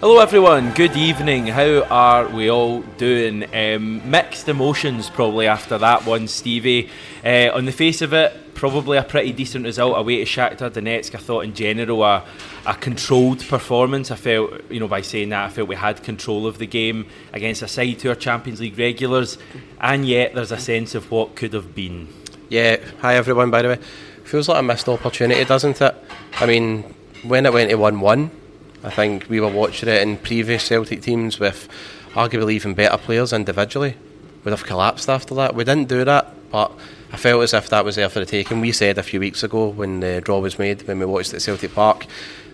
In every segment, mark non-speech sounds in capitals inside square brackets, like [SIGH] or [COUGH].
Hello, everyone. Good evening. How are we all doing? Um, mixed emotions, probably after that one, Stevie. Uh, on the face of it, probably a pretty decent result away to Shakhtar Donetsk. I thought, in general, a, a controlled performance. I felt, you know, by saying that, I felt we had control of the game against a side to our Champions League regulars, and yet there's a sense of what could have been. Yeah. Hi, everyone. By the way, feels like a missed opportunity, doesn't it? I mean, when it went to one-one. I think we were watching it in previous Celtic teams with arguably even better players individually would have collapsed after that. We didn't do that, but I felt as if that was there for the taking. We said a few weeks ago when the draw was made, when we watched at Celtic Park,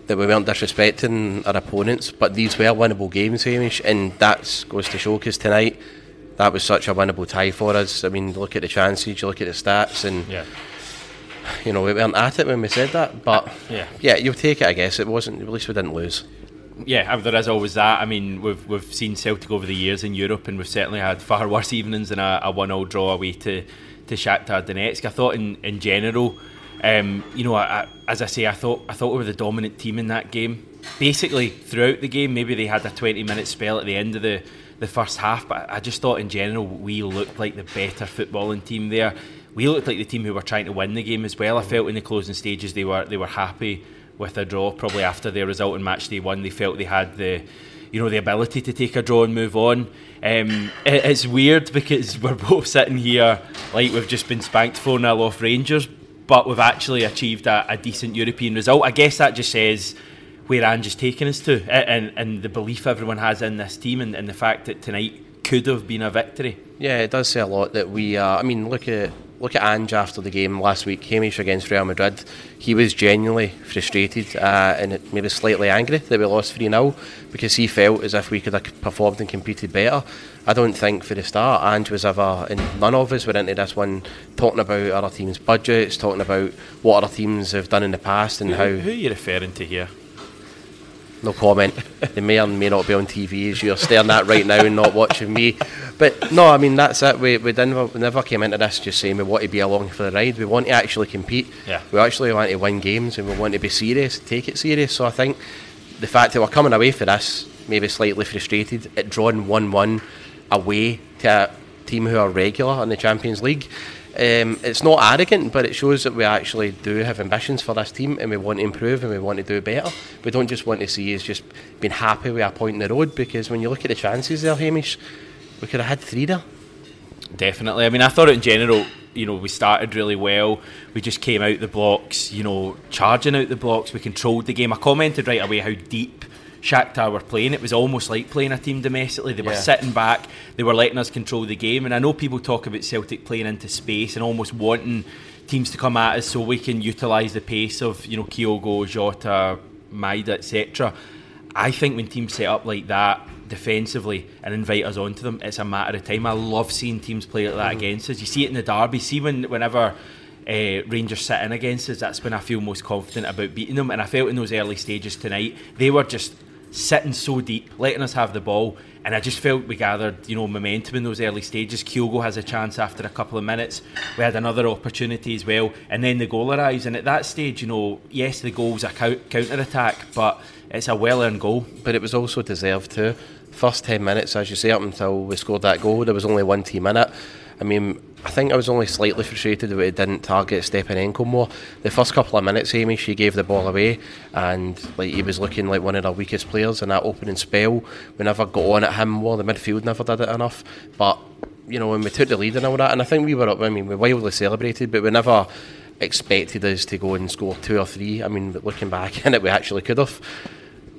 that we weren't disrespecting our opponents, but these were winnable games, Hamish, and that goes to show because tonight that was such a winnable tie for us. I mean, look at the chances, you look at the stats, and Yeah. You know we weren't at it when we said that. But Yeah. yeah, you'll take it, I guess. It wasn't. At least we didn't lose. Yeah, there is always that. I mean, we've we've seen Celtic over the years in Europe, and we've certainly had [LAUGHS] far worse evenings than a, a one-all draw away to to Shakhtar Donetsk. I thought, in in general, um, you know, I, I, as I say, I thought I thought we were the dominant team in that game. Basically, throughout the game, maybe they had a twenty-minute spell at the end of the the first half, but I just thought in general we looked like the better footballing team there. We looked like the team who were trying to win the game as well. I felt in the closing stages they were they were happy with a draw. Probably after their result in match day one, they felt they had the you know the ability to take a draw and move on. Um, it, it's weird because [LAUGHS] we're both sitting here like we've just been spanked 4 0 off Rangers, but we've actually achieved a, a decent European result. I guess that just says where Ange taken us to and, and the belief everyone has in this team and, and the fact that tonight could have been a victory. Yeah, it does say a lot that we. Uh, I mean, look at look at Ange after the game last week, Hamish against Real Madrid. He was genuinely frustrated uh, and maybe slightly angry that we lost 3 0 because he felt as if we could have performed and competed better. I don't think for the start Ange was ever, and none of us were into this one talking about other teams' budgets, talking about what other teams have done in the past and how. Who are you referring to here? No comment. they may or may not be on TV as you're staring at right now and not watching me. But no, I mean that's it. We we never we never came into this just saying we want to be along for the ride. We want to actually compete. Yeah. We actually want to win games and we want to be serious, take it serious. So I think the fact that we're coming away for this, maybe slightly frustrated, at drawing one one away to a team who are regular in the Champions League. Um, it's not arrogant, but it shows that we actually do have ambitions for this team and we want to improve and we want to do better. We don't just want to see us just being happy with a point in the road because when you look at the chances there, Hamish, we could have had three there. Definitely. I mean, I thought in general, you know, we started really well. We just came out the blocks, you know, charging out the blocks. We controlled the game. I commented right away how deep Shakhtar were playing. It was almost like playing a team domestically. They were Yeah. sitting back. They were letting us control the game. And I know people talk about Celtic playing into space and almost wanting teams to come at us so we can utilise the pace of, you know, Kyogo, Jota, Maeda, etc. I think when teams set up like that defensively and invite us onto them, it's a matter of time. I love seeing teams play like that against us. You see it in the derby. See when whenever uh, Rangers sit in against us, that's when I feel most confident about beating them. And I felt in those early stages tonight, they were just sitting so deep, letting us have the ball. And I just felt we gathered, you know, momentum in those early stages. Kyogo has a chance after a couple of minutes. We had another opportunity as well, and then the goal arrives. And at that stage, you know, yes, the goal's a counter attack, but it's a well earned goal. But it was also deserved too. First 10 minutes, as you say, up until we scored that goal, there was only one team in it. I mean, I think I was only slightly frustrated that we didn't target Stepanenko more. The first couple of minutes, Amy, she gave the ball away, and like he was looking like one of our weakest players in that opening spell. We never got on at him more. The midfield never did it enough. But you know, when we took the lead and all that, and I think we were up. I mean, we wildly celebrated, but we never expected us to go and score two or three. I mean, looking back [LAUGHS] in it, we actually could have.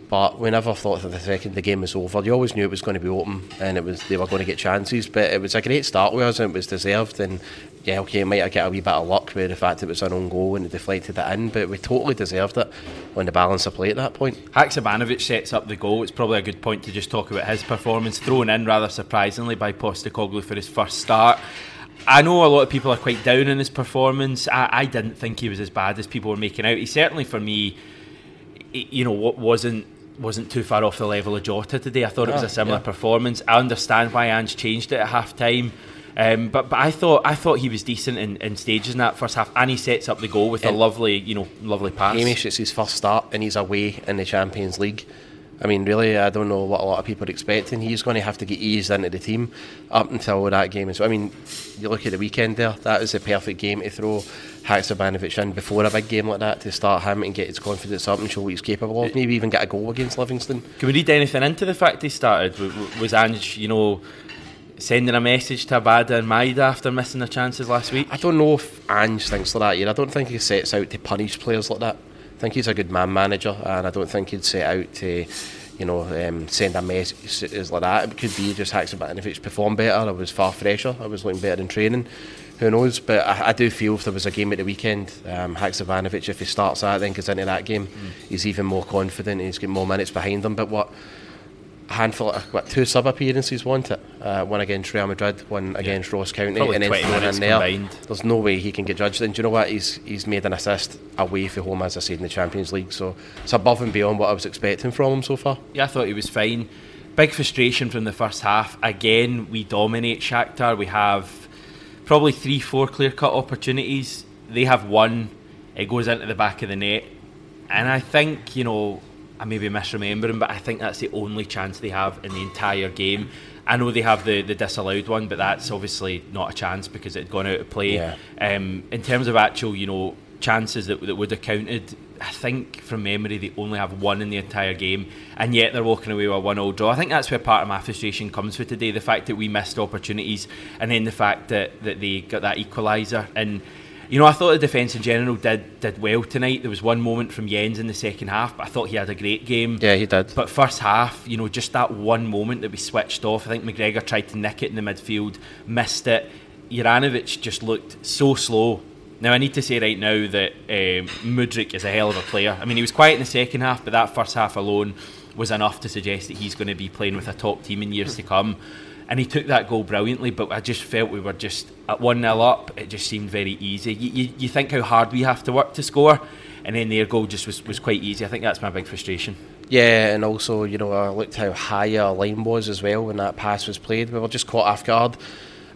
But we never thought that the second the game was over. You always knew it was going to be open and it was they were going to get chances. But it was a great start with us and it was deserved. And yeah, okay, might have got a wee bit of luck with the fact it was an own goal and it deflected it in, but we totally deserved it on the balance of play at that point. Haksabanovic sets up the goal. It's probably a good point to just talk about his performance, thrown in rather surprisingly by Postecoglou for his first start. I know a lot of people are quite down on his performance. I, I didn't think he was as bad as people were making out. He certainly, for me, you know, wasn't wasn't too far off the level of Jota today. I thought it was a ah, similar yeah. performance. I understand why Ange changed it at half time. Um, but but I thought I thought he was decent in, in stages in that first half, and he sets up the goal with a lovely you know lovely pass. Hamish, it's his first start, and he's away in the Champions League. I mean, really, I don't know what a lot of people are expecting. He's going to have to get eased into the team up until that game. So, I mean, you look at the weekend there, that is a perfect game to throw Haksabanovic in before a big game like that to start him and get his confidence up and show what he's capable of. Maybe even get a goal against Livingston. Can we read anything into the fact he started? Was Ange, you know, sending a message to Abada and Maeda after missing their chances last week? I don't know if Ange thinks like that yet. I don't think he sets out to punish players like that. I think he's a good man manager, and I don't think he'd set out to, you know, um, send a message like that. It could be just Haksabanovic performed better. I was far fresher. I was looking better in training. Who knows? But I, I do feel if there was a game at the weekend, um, Haksabanovic, if he starts that, then goes into that game, mm. he's even more confident. He's got more minutes behind him. But what a handful of what, two sub appearances, want it? Uh, one against Real Madrid, one against Ross County, Probably and then thrown in there. Combined. There's no way he can get judged. And do you know what? He's he's made an assist away from home, as I said, in the Champions League. So it's above and beyond what I was expecting from him so far. Yeah, I thought he was fine. Big frustration from the first half. Again, we dominate Shakhtar. We have probably three, four clear cut opportunities. They have one. It goes into the back of the net. And I think, you know, I may be misremembering, but I think that's the only chance they have in the entire game. I know they have the, the disallowed one, but that's obviously not a chance because it had gone out of play. Yeah. Um, in terms of actual, you know, chances that, that would have counted, I think from memory they only have one in the entire game, and yet they're walking away with a one-all draw. I think that's where part of my frustration comes for today: the fact that we missed opportunities, and then the fact that, that they got that equaliser and you know, I thought the defence in general did did well tonight. There was one moment from Jenz in the second half, but I thought he had a great game. Yeah, he did. But first half, you know, just that one moment that we switched off. I think McGregor tried to nick it in the midfield, missed it. Juranovic just looked so slow. Now I need to say right now that um, Mudryk is a hell of a player. I mean, he was quiet in the second half, but that first half alone was enough to suggest that he's going to be playing with a top team in years to come and he took that goal brilliantly. But I just felt we were just at one 0 up. It just seemed very easy. You, you, you, think how hard we have to work to score, and then their goal just was, was quite easy. I think that's my big frustration. Yeah, and also you know I looked how high our line was as well when that pass was played. We were just caught off guard.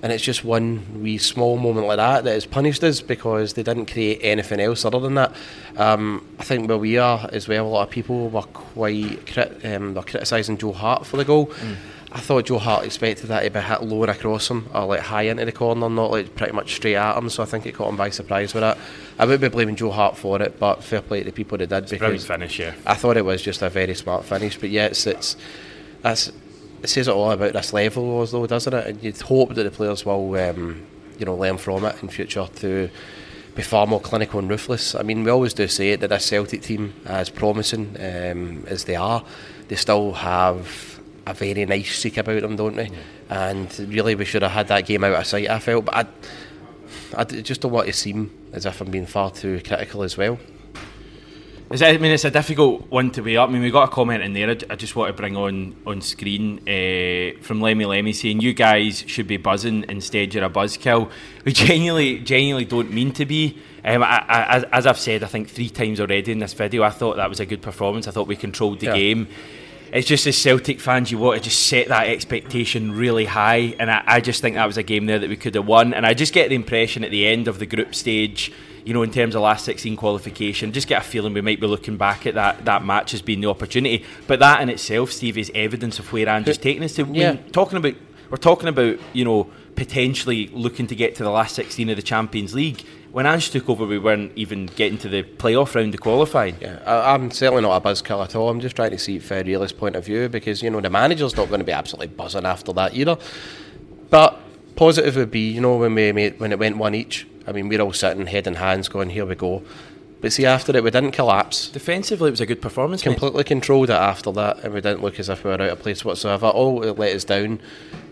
And it's just one wee small moment like that that has punished us because they didn't create anything else other than that. Um, I think where we are as well, a lot of people were quite crit- um, they're criticising Joe Hart for the goal. Mm I thought Joe Hart expected that he'd be hit lower across him or like high into the corner, not like pretty much straight at him. So I think it caught him by surprise with that. I would be blaming Joe Hart for it, but fair play to the people that did it's because finish, yeah. I thought it was just a very smart finish. But yeah, it's, it's that's it says it all about this level, though, doesn't it? And you'd hope that the players will, um, you know, learn from it in future to be far more clinical and ruthless. I mean, we always do say it that this Celtic team, as promising um, as they are, they still have a very nice streak about them, don't they? And really, we should have had that game out of sight. I felt, but I, I just don't want to seem as if I'm being far too critical as well. Is that, I mean, it's a difficult one to weigh up. I mean, we got a comment in there. I just want to bring on on screen uh, from Lemmy Lemmy saying you guys should be buzzing instead you're a buzzkill. We [LAUGHS] genuinely, genuinely don't mean to be. Um, I, I, as I've said, I think three times already in this video, I thought that was a good performance. I thought we controlled the yeah. game it's just as Celtic fans, you want to just set that expectation really high, and I, I, just think that was a game there that we could have won. And I just get the impression at the end of the group stage, you know, in terms of last 16 qualification, just get a feeling we might be looking back at that, that match as being the opportunity. But that in itself, Steve, is evidence of where Ange's taking us to. Yeah. talking about, we're talking about, you know, potentially looking to get to the last 16 of the Champions League when Ange took over, we weren't even getting to the playoff round of qualifying. Yeah, I, am certainly not a buzzkill at all. I'm just trying to see it from a realist point of view because you know the manager's not going to be absolutely buzzing after that either. But positive would be, you know, when we made when it went one each. I mean, we're all sitting head in hands, going, "Here we go." But see, after it, we didn't collapse. Defensively, it was a good performance. mate. Completely controlled it after that, and we didn't look as if we were out of place whatsoever. All it let us down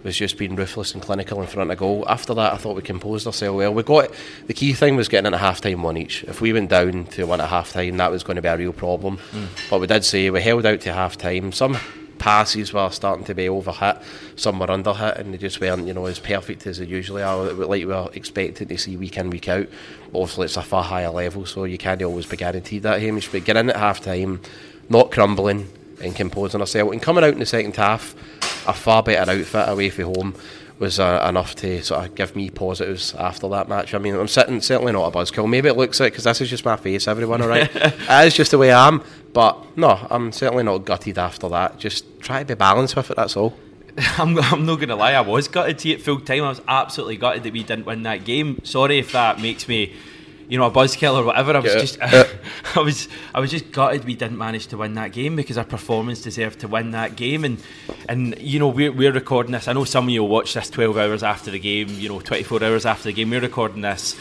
was just being ruthless and clinical in front of goal. After that, I thought we composed ourselves well. We got the key thing was getting into half time one each. If we went down to one at half time, that was going to be a real problem. Mm. But we did say we held out to half time. Some passes were starting to be overhit, some were underhit, and they just weren't, you know, as perfect as they usually are, like we were expecting to see week in, week out. Obviously, it's a far higher level, so you can't always be guaranteed that, Hamish. But get in at half time, not crumbling, and composing ourselves, and coming out in the second half, a far better outfit away from home. Was uh, enough to sort of give me positives after that match. I mean, I'm sitting certainly not a buzzkill. Maybe it looks like because this is just my face. Everyone, all right? [LAUGHS] it is just the way I am. But no, I'm certainly not gutted after that. Just try to be balanced with it. That's all. [LAUGHS] I'm, I'm not going to lie, I was gutted to it full time. I was absolutely gutted that we didn't win that game. Sorry if that makes me, you know, a buzzkill or whatever. I was Yeah. just, [LAUGHS] I was, I was just gutted we didn't manage to win that game because our performance deserved to win that game. And, and you know, we're, we're recording this. I know some of you will watch this 12 hours after the game. You know, 24 hours after the game. We're recording this.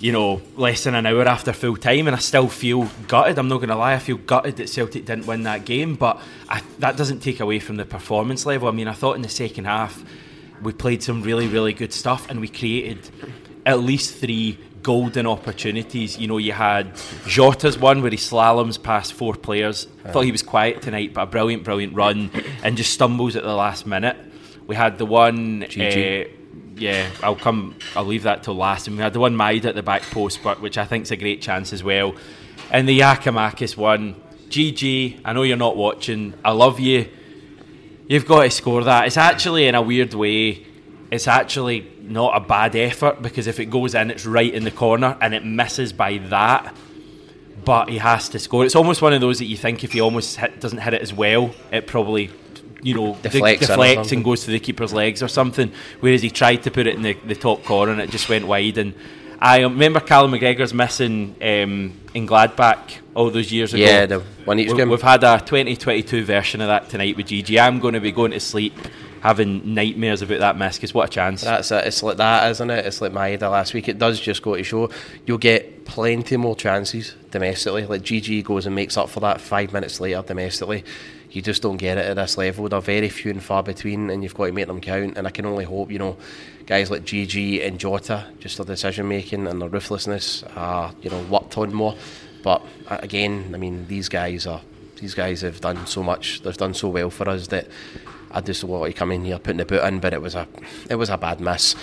You know, less than an hour after full time, and I still feel gutted. I'm not going to lie, I feel gutted that Celtic didn't win that game, but I, that doesn't take away from the performance level. I mean, I thought in the second half we played some really, really good stuff, and we created at least three golden opportunities. You know, you had Jota's one where he slaloms past four players. Thought he was quiet tonight, but a brilliant, brilliant run, and just stumbles at the last minute. We had the one. Uh, yeah, I'll come. I'll leave that till last. And we had the one Maeda at the back post, but which I think is a great chance as well. And the Giakoumakis one, GG. I know you're not watching. I love you. You've got to score that. It's actually in a weird way. It's actually not a bad effort because if it goes in, it's right in the corner and it misses by that. But he has to score. It's almost one of those that you think if he almost hit, doesn't hit it as well, it probably, you know, Deflects or deflects and goes to the keeper's legs or something. Whereas he tried to put it in the, the top corner and it just went wide. And I remember Callum McGregor's missing um, in Gladbach all those years ago. Yeah, the one each We- game. We've had a 2022 version of that tonight with GG. I'm going to be going to sleep having nightmares about that miss because what a chance. That's it. It's like that, isn't it? It's like Maeda last week. It does just go to show you'll get plenty more chances domestically. Like GG goes and makes up for that five minutes later domestically. You just don't get it at this level. They're very few and far between, and you've got to make them count. And I can only hope, you know, guys like GG and Jota, just their decision making and their ruthlessness are, you know, worked on more. But uh, again, I mean, these guys are these guys have done so much. They've done so well for us that I just want to come in here putting the boot in, but it was a it was a bad miss.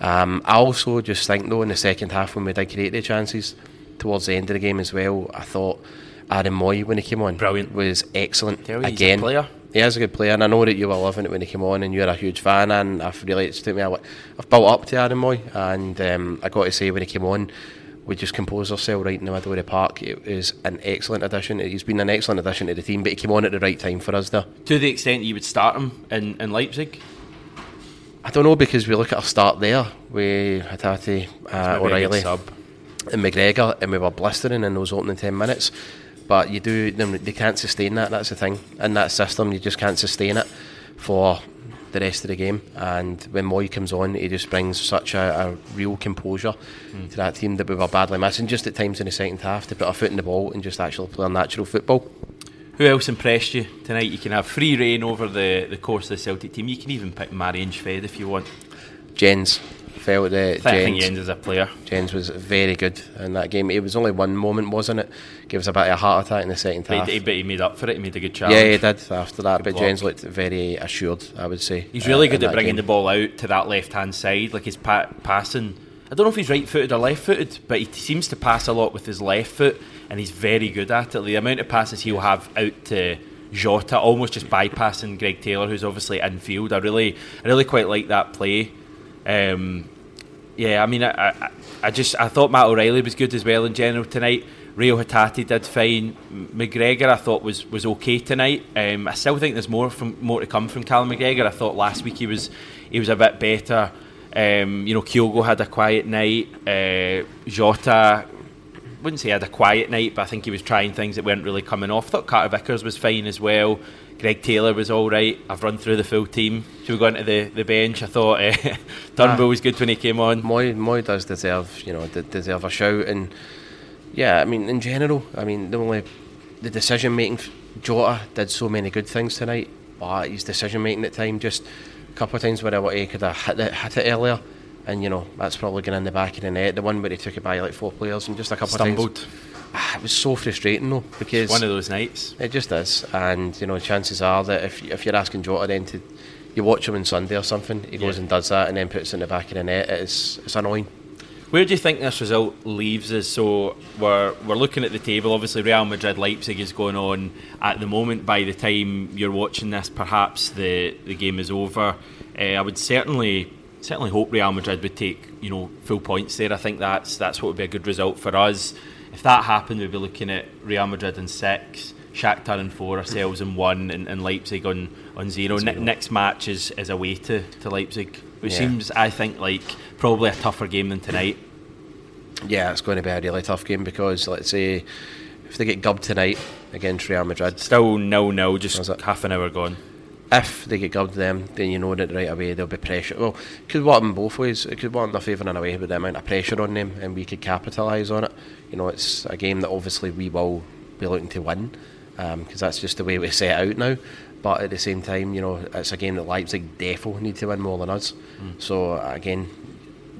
Um, I also just think though in the second half when we did create the chances towards the end of the game as well, I thought Aaron Mooy when he came on Brilliant. was excellent Tell you, he's a again. player. He is a good player, and I know that you were loving it when he came on, and you're a huge fan. And I've really, it's took me, I've built up to Aaron Mooy, and um, I got to say when he came on, we just composed ourselves right in the middle of the park. It was an excellent addition. He's been an excellent addition to the team, but he came on at the right time for us there. to the extent you would start him in, in Leipzig. I don't know because we look at our start there with Hatate, uh, O'Riley, sub. and McGregor, and we were blistering in those opening 10 minutes. But you do, they can't sustain that, that's the thing. In that system, you just can't sustain it for the rest of the game. And when Mooy comes on, he just brings such a, a real composure hmm. to that team that we were badly missing just at times in the second half to put our foot in the ball and just actually play natural football. Who else impressed you tonight? You can have free reign over the, the course of the Celtic team. You can even pick Marian Shved if you want. Jenz felt that I think- I think Jenz, is a player. Jenz was very good in that game. It was only one moment, wasn't it? Gave us a bit of a heart attack in the second half. But he, but he made up for it. He made a good challenge. Yeah, he did after that. But block. Jenz looked very assured, I would say. He's really uh, good at bringing game. the ball out to that left hand side. Like his pa- passing. I don't know if he's right footed or left footed, but he seems to pass a lot with his left foot, and he's very good at it. The amount of passes he'll have out to Jota, almost just bypassing Greg Taylor, who's obviously infield. I really, I really quite like that play. Um, yeah, I mean, I, I, I just I thought Matt O'Riley was good as well in general tonight. Reo Hatate did fine. McGregor I thought was was okay tonight. Um, I still think there's more from more to come from Callum McGregor. I thought last week he was he was a bit better. Um, you know, Kyogo had a quiet night. Uh, Jota wouldn't say he had a quiet night, but I think he was trying things that weren't really coming off. thought Carter Vickers was fine as well. Greg Taylor was all right. I've run through the full team. Should we go into the, the bench? I thought uh, [LAUGHS] Turnbull was good when he came on. Mooy, Mooy does deserve, you know, d- deserve a shout, and Yeah, I mean, in general, I mean, the only the decision making. Jota did so many good things tonight, but his decision making at time just a couple of times where I he could have hit it, hit it earlier, and you know that's probably going in the back of the net. The one where he took it by like four players and just a couple Stumbled. of times. Ah, it was so frustrating though because One of those nights. it just is, and you know chances are that if if you're asking Jota then to you watch him on Sunday or something, he goes and does that and then puts it in the back of the net. It's it's annoying. Where do you think this result leaves us? So we're we're looking at the table. Obviously, Real Madrid Leipzig is going on at the moment. By the time you're watching this, perhaps the, the game is over. Uh, I would certainly certainly hope Real Madrid would take you know full points there. I think that's that's what would be a good result for us. If that happened, we'd be looking at Real Madrid in six, Shakhtar in four, ourselves in one, and, and Leipzig on on zero. Ne- next match is, is away to, to Leipzig, which Yeah. seems I think like probably a tougher game than tonight. Yeah, it's going to be a really tough game because let's say if they get gubbed tonight against Real Madrid, Still no, Was just half an hour gone. If they get gubbed them, then you know that right away there'll be pressure. Well, it could work in both ways. It could work in their favour in a way with the amount of pressure on them, and we could capitalise on it. You know, it's a game that obviously we will be looking to win um, because that's just the way we set out now. But at the same time, you know, it's a game that Leipzig definitely need to win more than us. Mm. So again,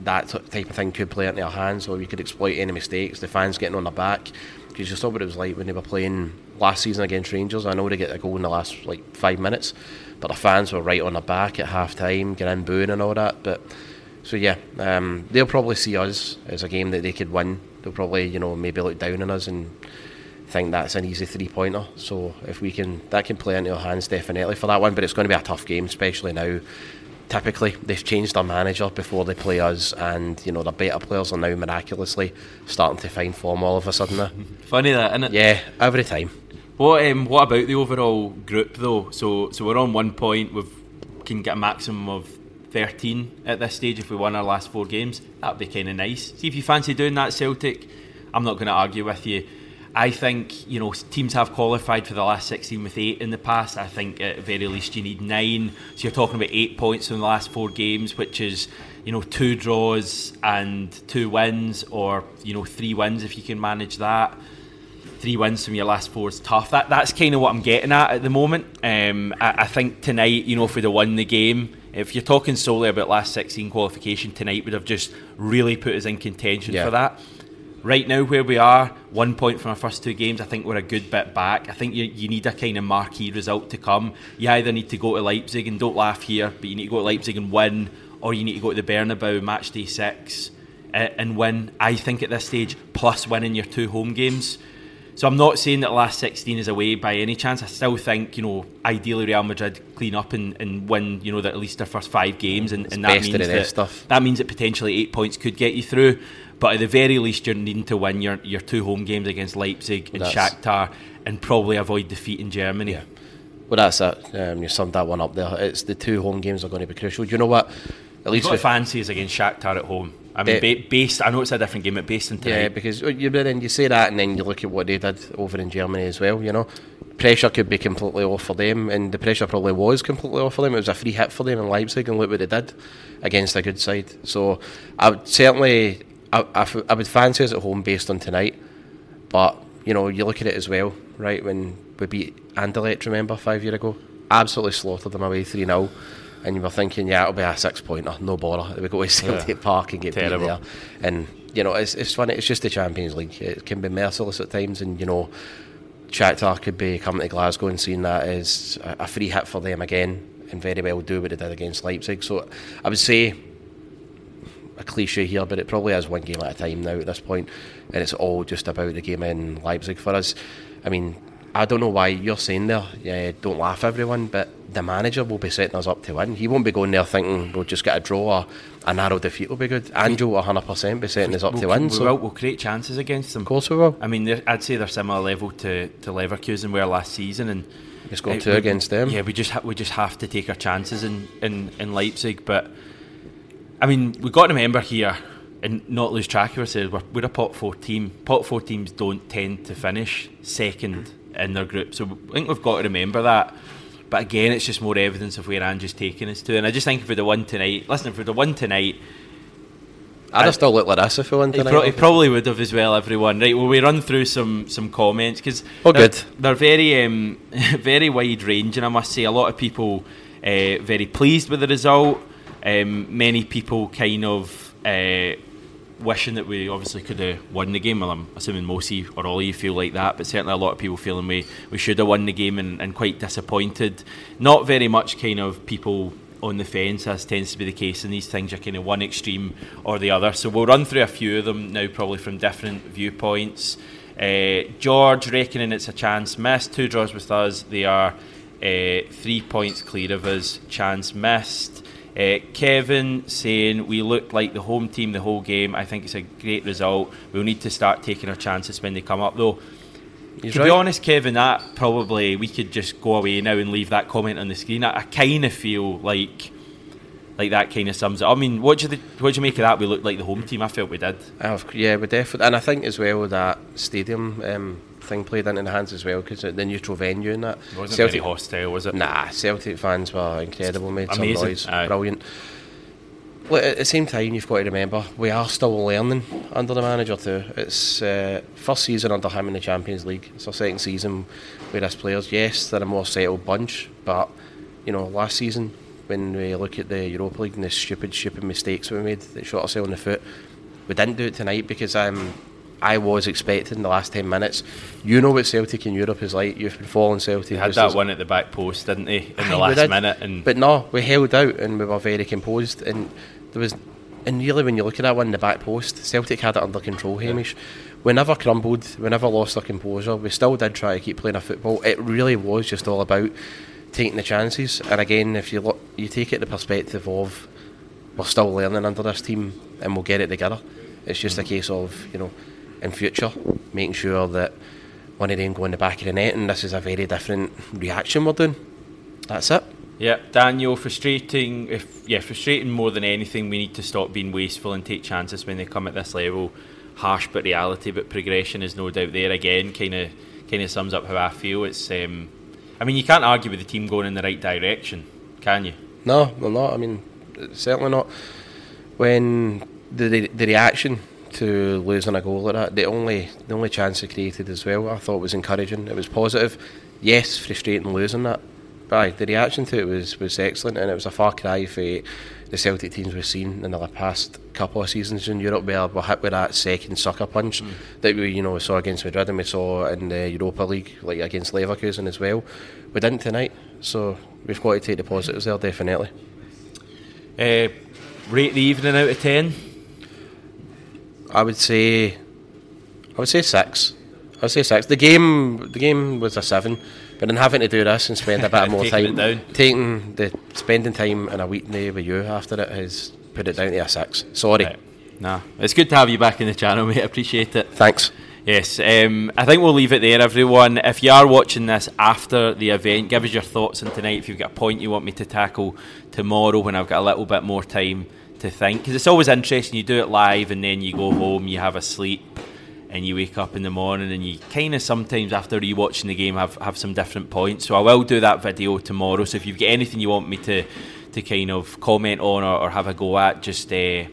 that type of thing could play into our hands, or we could exploit any mistakes. The fans getting on their back because you saw what it was like when they were playing last season against Rangers. I know they get a goal in the last like five minutes, but the fans were right on their back at half time, getting booing and all that. But so yeah, um, they'll probably see us as a game that they could win. They'll probably you know maybe look down on us and think that's an easy three pointer. So if we can, that can play into our hands definitely for that one. But it's going to be a tough game, especially now. Typically, they've changed their manager before they play us, and you know the better players are now miraculously starting to find form all of a sudden. [LAUGHS] Funny that, isn't it? yeah, every time. What um, what about the overall group though? So so we're on one point. We can get a maximum of thirteen at this stage if we won our last four games. That'd be kind of nice. See if you fancy doing that, Celtic. I'm not going to argue with you. I think you know teams have qualified for the last 16 with eight in the past. I think at very least you need nine. So you're talking about eight points in the last four games, which is you know two draws and two wins, or you know three wins if you can manage that three wins from your last four is tough. That that's kind of what I'm getting at at the moment. Um, I, I think tonight, you know, if we'd have won the game, if you're talking solely about last 16 qualification, tonight would have just really put us in contention Yeah. for that. Right now, where we are, one point from our first two games, I think we're a good bit back. I think you, you need a kind of marquee result to come. You either need to go to Leipzig and don't laugh here, but you need to go to Leipzig and win, or you need to go to the Bernabeu match day six uh, and win. I think at this stage, plus winning your two home games. So I'm not saying that the last 16 is away by any chance. I still think, you know, ideally Real Madrid clean up and, and win, you know, that at least their first five games, and, and that means that, stuff. that means that potentially eight points could get you through. But at the very least, you're needing to win your, your two home games against Leipzig and That's- Shakhtar, and probably avoid defeat in Germany. Yeah. Well, that's it. Um, you summed that one up there. It's the two home games are going to be crucial. Do you know what? At least with fancy is against Shakhtar at home. I mean, ba- based. I know it's a different game, but based on tonight. Yeah, because you then you say that, and then you look at what they did over in Germany as well. You know, pressure could be completely off for them, and the pressure probably was completely off for them. It was a free hit for them in Leipzig, and look what they did against a good side. So I would certainly, I I would fancy us at home based on tonight. But you know, you look at it as well, right? When we beat Anderlecht, remember five year ago, absolutely slaughtered them away three 0 and you were thinking, yeah, it'll be a six pointer, oh, no bother. We go to [LAUGHS] Celtic Park and get beat Terrible. there. And you know, it's it's funny. It's just the Champions League. It can be merciless at times, and you know, Shakhtar could be coming to Glasgow and seeing that as a, a free hit for them again, and very well do what they did against Leipzig. So I would say a cliche here, but it probably is one game at a time now at this point, and it's all just about the game in Leipzig for us. I mean, I don't know why you're saying there, yeah, don't laugh everyone, but the manager will be setting us up to win. He won't be going there thinking we'll just get a draw or a narrow defeat will be good. Ange will 100% be setting us up we'll, to win. we so will, we'll create chances against them. of course we will. I mean, I'd say they're similar level to, to Leverkusen were last season, and We scored uh, two we- against them. Yeah, we just ha- we just have to take our chances in, in, in Leipzig. But I mean, we've got to remember here and not lose track of ourselves. We're, we're a pot four team. Pot four teams don't tend to finish second in their group, so I think we've got to remember that. But again, it's just more evidence of where Ange's taking us to. And I just think for the one tonight, listen, for the one tonight, I'd have still looked like this if we won He, tonight. pro- he probably would have as well, everyone. Right, well, we run through some some comments because Oh, they're, good. they're very um, [LAUGHS] very wide ranging. I must say, a lot of people uh, very pleased with the result. Um, many people kind of uh, wishing that we obviously could have won the game. Well, I'm assuming most of you or all of you feel like that, but certainly a lot of people feeling we, we should have won the game and, and quite disappointed. Not very much kind of people on the fence, as tends to be the case in these things. You're kind of one extreme or the other. So we'll run through a few of them now, probably from different viewpoints. Uh, George reckoning it's a chance missed. Two draws with us. They are uh, three points clear of us. Chance missed. Uh, Kevin saying we looked like the home team the whole game. I think it's a great result. We'll need to start taking our chances when they come up, though. He's to right. be honest, Kevin, that probably we could just go away now and leave that comment on the screen. I, I kind of feel like like that kind of sums it. up. I mean, what do you what do you make of that? We looked like the home team. I felt we did. I've- yeah, we definitely, and I think as well that stadium um, thing played into the hands as well because the neutral venue and that. It wasn't Celtic, very hostile, was it? Nah, Celtic fans were incredible, made Amazing, some noise, aye. brilliant. Look, at the same time, you've got to remember we are still learning under the manager too. It's uh, first season under him in the Champions League. It's our second season with us players. Yes, they're a more settled bunch, but you know, last season when we look at the Europa League and the stupid, stupid mistakes we made that shot ourselves in the foot, we didn't do it tonight because um, I was expecting the last ten minutes. You know what Celtic in Europe is like. You've been following Celtic. They had that one at the back post, didn't they, in Aye, the last did. minute? And But no, we held out and we were very composed. And there was, and really, when you look at that one in the back post, Celtic had it under control. Hamish, we never crumbled, we never lost our composure. We still did try to keep playing our football. It really was just all about taking the chances. And again, if you look, you take it the perspective of we're still learning under this team and we'll get it together. It's just a mm. case of you know, in future, making sure that one of them go in the back of the net, and this is a very different reaction we're doing. That's it. Yeah, Daniel, frustrating. If yeah, frustrating more than anything. We need to stop being wasteful and take chances when they come at this level. Harsh but reality, but progression is no doubt there. Again, kind of kind of sums up how I feel. It's um, I mean, you can't argue with the team going in the right direction, can you? No, well, not. I mean, certainly not. When the the, the reaction to losing a goal like that, the only the only chance it created as well, I thought was encouraging. It was positive. Yes, frustrating losing that. But aye, the reaction to it was, was excellent, and it was a far cry for the Celtic teams we've seen in the past couple of seasons in Europe, where we're hit with that second sucker punch that we you know we saw against Madrid and we saw in the Europa League, like against Leverkusen as well. We didn't tonight, so we've got to take the positives there definitely. Uh, rate the evening out of ten. I would say, I would say six. I would say six. The game, the game was a seven, but then having to do this and spend a bit [LAUGHS] more time, taking the spending time in a weekday with you after it has put it down to a six. Sorry. Right. Nah, it's good to have you back in the channel, [LAUGHS] mate. Appreciate it. Thanks. Yes, um, I think we'll leave it there, everyone. If you are watching this after the event, give us your thoughts on tonight. If you've got a point you want me to tackle tomorrow when I've got a little bit more time to think, because it's always interesting. You do it live and then you go home, you have a sleep, and you wake up in the morning and you kind of sometimes after rewatching the game have, have some different points. So I will do that video tomorrow. So if you've got anything you want me to to kind of comment on or, or have a go at, just. Uh,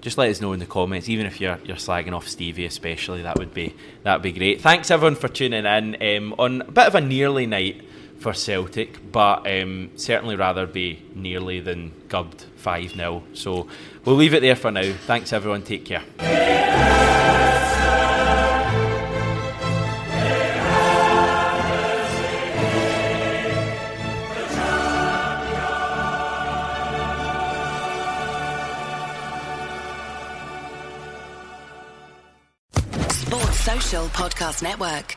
just let us know in the comments. Even if you're you're slagging off Stevie, especially that would be that would be great. Thanks everyone for tuning in um, on a bit of a nearly night for Celtic, but um, certainly rather be nearly than gubbed five 0 So we'll leave it there for now. Thanks everyone. Take care. Sports Social Podcast Network.